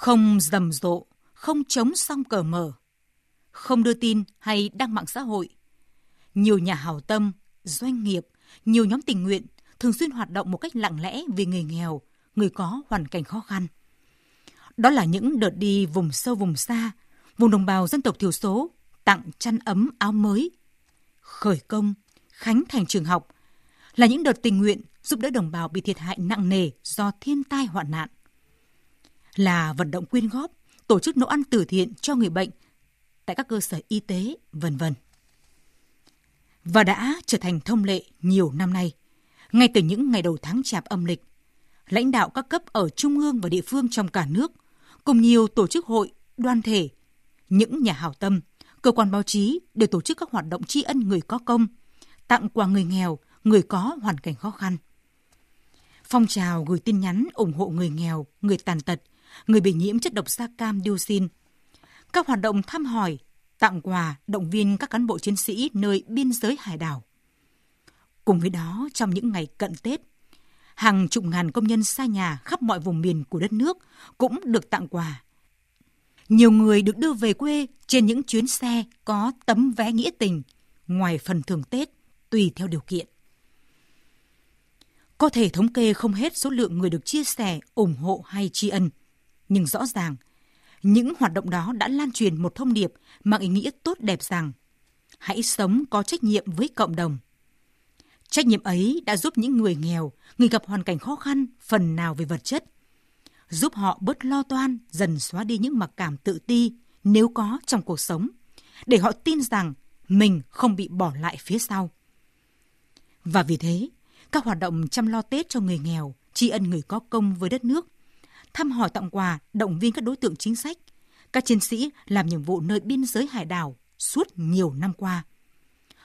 Không rầm rộ, không chống song cờ mở, không đưa tin hay đăng mạng xã hội. Nhiều nhà hảo tâm, doanh nghiệp, nhiều nhóm tình nguyện thường xuyên hoạt động một cách lặng lẽ vì người nghèo, người có hoàn cảnh khó khăn. Đó là những đợt đi vùng sâu vùng xa, vùng đồng bào dân tộc thiểu số, tặng chăn ấm áo mới, khởi công, khánh thành trường học, là những đợt tình nguyện giúp đỡ đồng bào bị thiệt hại nặng nề do thiên tai hoạn nạn. Là vận động quyên góp, tổ chức nấu ăn từ thiện cho người bệnh tại các cơ sở y tế, vân vân. Và đã trở thành thông lệ nhiều năm nay. Ngay từ những ngày đầu tháng chạp âm lịch, lãnh đạo các cấp ở trung ương và địa phương trong cả nước, cùng nhiều tổ chức hội, đoàn thể, những nhà hảo tâm, cơ quan báo chí đều tổ chức các hoạt động tri ân người có công, tặng quà người nghèo, người có hoàn cảnh khó khăn. Phong trào gửi tin nhắn ủng hộ người nghèo, người tàn tật, người bị nhiễm chất độc da cam dioxin. Các hoạt động thăm hỏi, tặng quà, động viên các cán bộ chiến sĩ nơi biên giới hải đảo. Cùng với đó, trong những ngày cận Tết, hàng chục ngàn công nhân xa nhà khắp mọi vùng miền của đất nước cũng được tặng quà. Nhiều người được đưa về quê trên những chuyến xe có tấm vé nghĩa tình, ngoài phần thưởng Tết, tùy theo điều kiện. Có thể thống kê không hết số lượng người được chia sẻ, ủng hộ hay tri ân. Nhưng rõ ràng, những hoạt động đó đã lan truyền một thông điệp mang ý nghĩa tốt đẹp rằng hãy sống có trách nhiệm với cộng đồng. Trách nhiệm ấy đã giúp những người nghèo, người gặp hoàn cảnh khó khăn phần nào về vật chất, giúp họ bớt lo toan, dần xóa đi những mặc cảm tự ti nếu có trong cuộc sống, để họ tin rằng mình không bị bỏ lại phía sau. Và vì thế, các hoạt động chăm lo Tết cho người nghèo, tri ân người có công với đất nước, thăm hỏi tặng quà, động viên các đối tượng chính sách, các chiến sĩ làm nhiệm vụ nơi biên giới hải đảo suốt nhiều năm qua.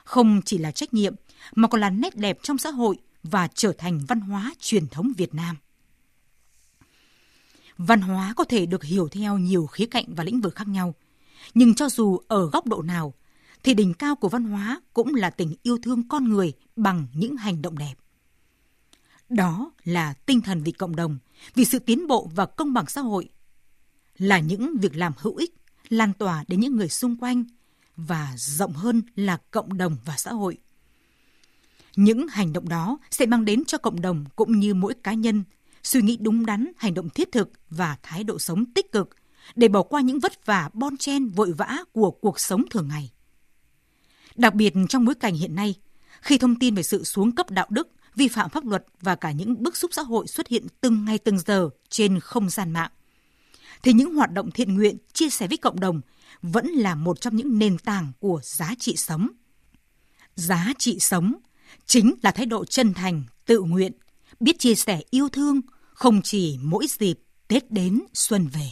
Không chỉ là trách nhiệm, mà còn là nét đẹp trong xã hội và trở thành văn hóa truyền thống Việt Nam. Văn hóa có thể được hiểu theo nhiều khía cạnh và lĩnh vực khác nhau, nhưng cho dù ở góc độ nào, thì đỉnh cao của văn hóa cũng là tình yêu thương con người bằng những hành động đẹp. Đó là tinh thần vì cộng đồng, vì sự tiến bộ và công bằng xã hội. Là những việc làm hữu ích, lan tỏa đến những người xung quanh và rộng hơn là cộng đồng và xã hội. Những hành động đó sẽ mang đến cho cộng đồng cũng như mỗi cá nhân suy nghĩ đúng đắn, hành động thiết thực và thái độ sống tích cực để bỏ qua những vất vả bon chen vội vã của cuộc sống thường ngày. Đặc biệt trong bối cảnh hiện nay, khi thông tin về sự xuống cấp đạo đức, vi phạm pháp luật và cả những bức xúc xã hội xuất hiện từng ngày từng giờ trên không gian mạng, thì những hoạt động thiện nguyện chia sẻ với cộng đồng vẫn là một trong những nền tảng của giá trị sống. Giá trị sống chính là thái độ chân thành, tự nguyện, biết chia sẻ yêu thương không chỉ mỗi dịp Tết đến xuân về.